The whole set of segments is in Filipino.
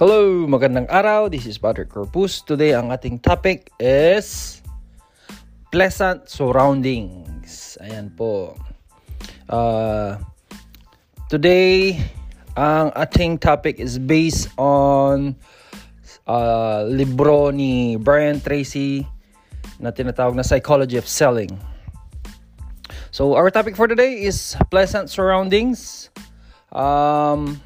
Hello, magandang araw. This is Patrick Corpus. Today, ang ating topic is pleasant surroundings. Ayan po. Uh, today, ang ating topic is based on uh, libro ni Brian Tracy na tinatawag na Psychology of Selling. So, our topic for today is pleasant surroundings. Um,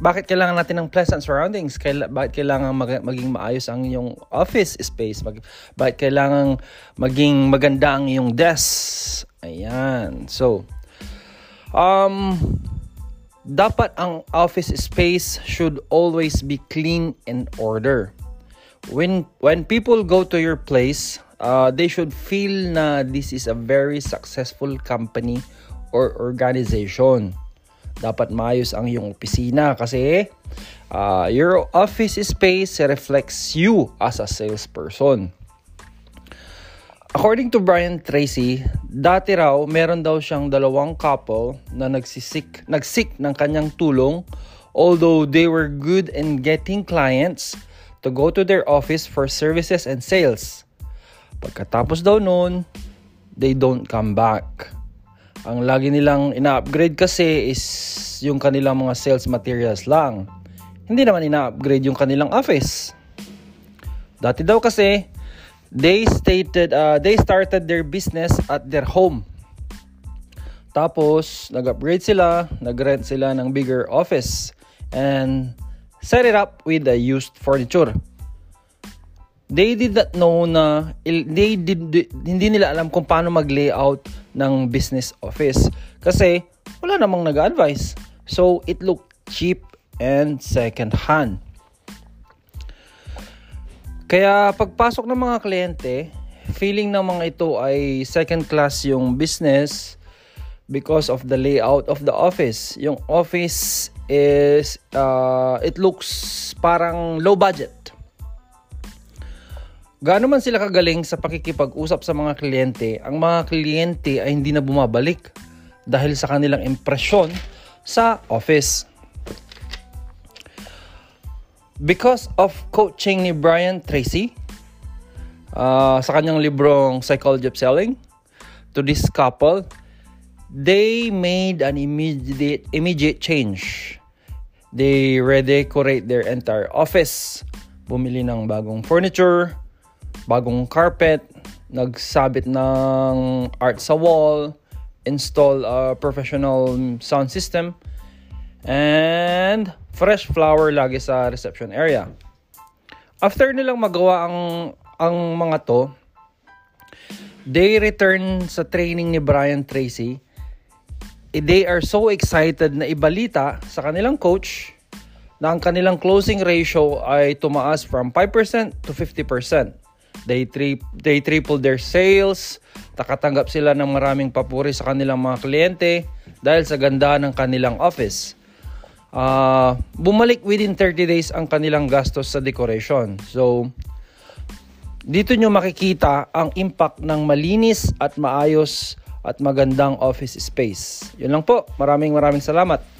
bakit kailangan natin ng pleasant surroundings? Kaila, bakit kailangan mag, maging maayos ang iyong office space? Mag, bakit kailangan maging maganda ang iyong desk? Ayan. So, um, dapat ang office space should always be clean and order. When when people go to your place, uh, they should feel na this is a very successful company or organization dapat maayos ang iyong opisina kasi uh, your office space reflects you as a salesperson. According to Brian Tracy, dati raw meron daw siyang dalawang couple na nagsisik, nagsik ng kanyang tulong although they were good in getting clients to go to their office for services and sales. Pagkatapos daw noon, they don't come back. Ang lagi nilang ina-upgrade kasi is yung kanilang mga sales materials lang. Hindi naman ina-upgrade yung kanilang office. Dati daw kasi, they stated, uh, they started their business at their home. Tapos, nag-upgrade sila, nag-rent sila ng bigger office and set it up with a used furniture they did not know na they did hindi nila alam kung paano mag-layout ng business office kasi wala namang nag-advise. So it looked cheap and second hand. Kaya pagpasok ng mga kliyente, feeling ng mga ito ay second class yung business because of the layout of the office. Yung office is uh, it looks parang low budget Gaano man sila kagaling sa pakikipag-usap sa mga kliyente, ang mga kliyente ay hindi na bumabalik dahil sa kanilang impresyon sa office. Because of coaching ni Brian Tracy uh, sa kanyang librong Psychology of Selling to this couple, they made an immediate immediate change. They redecorate their entire office. Bumili ng bagong furniture, bagong carpet, nagsabit ng art sa wall, install a professional sound system, and fresh flower lagi sa reception area. After nilang magawa ang ang mga to, they return sa training ni Brian Tracy. They are so excited na ibalita sa kanilang coach na ang kanilang closing ratio ay tumaas from 5% to 50%. They, tri- they tripled their sales. Nakatanggap sila ng maraming papuri sa kanilang mga kliyente dahil sa ganda ng kanilang office. Uh, bumalik within 30 days ang kanilang gastos sa decoration. So, dito nyo makikita ang impact ng malinis at maayos at magandang office space. Yun lang po. Maraming maraming salamat.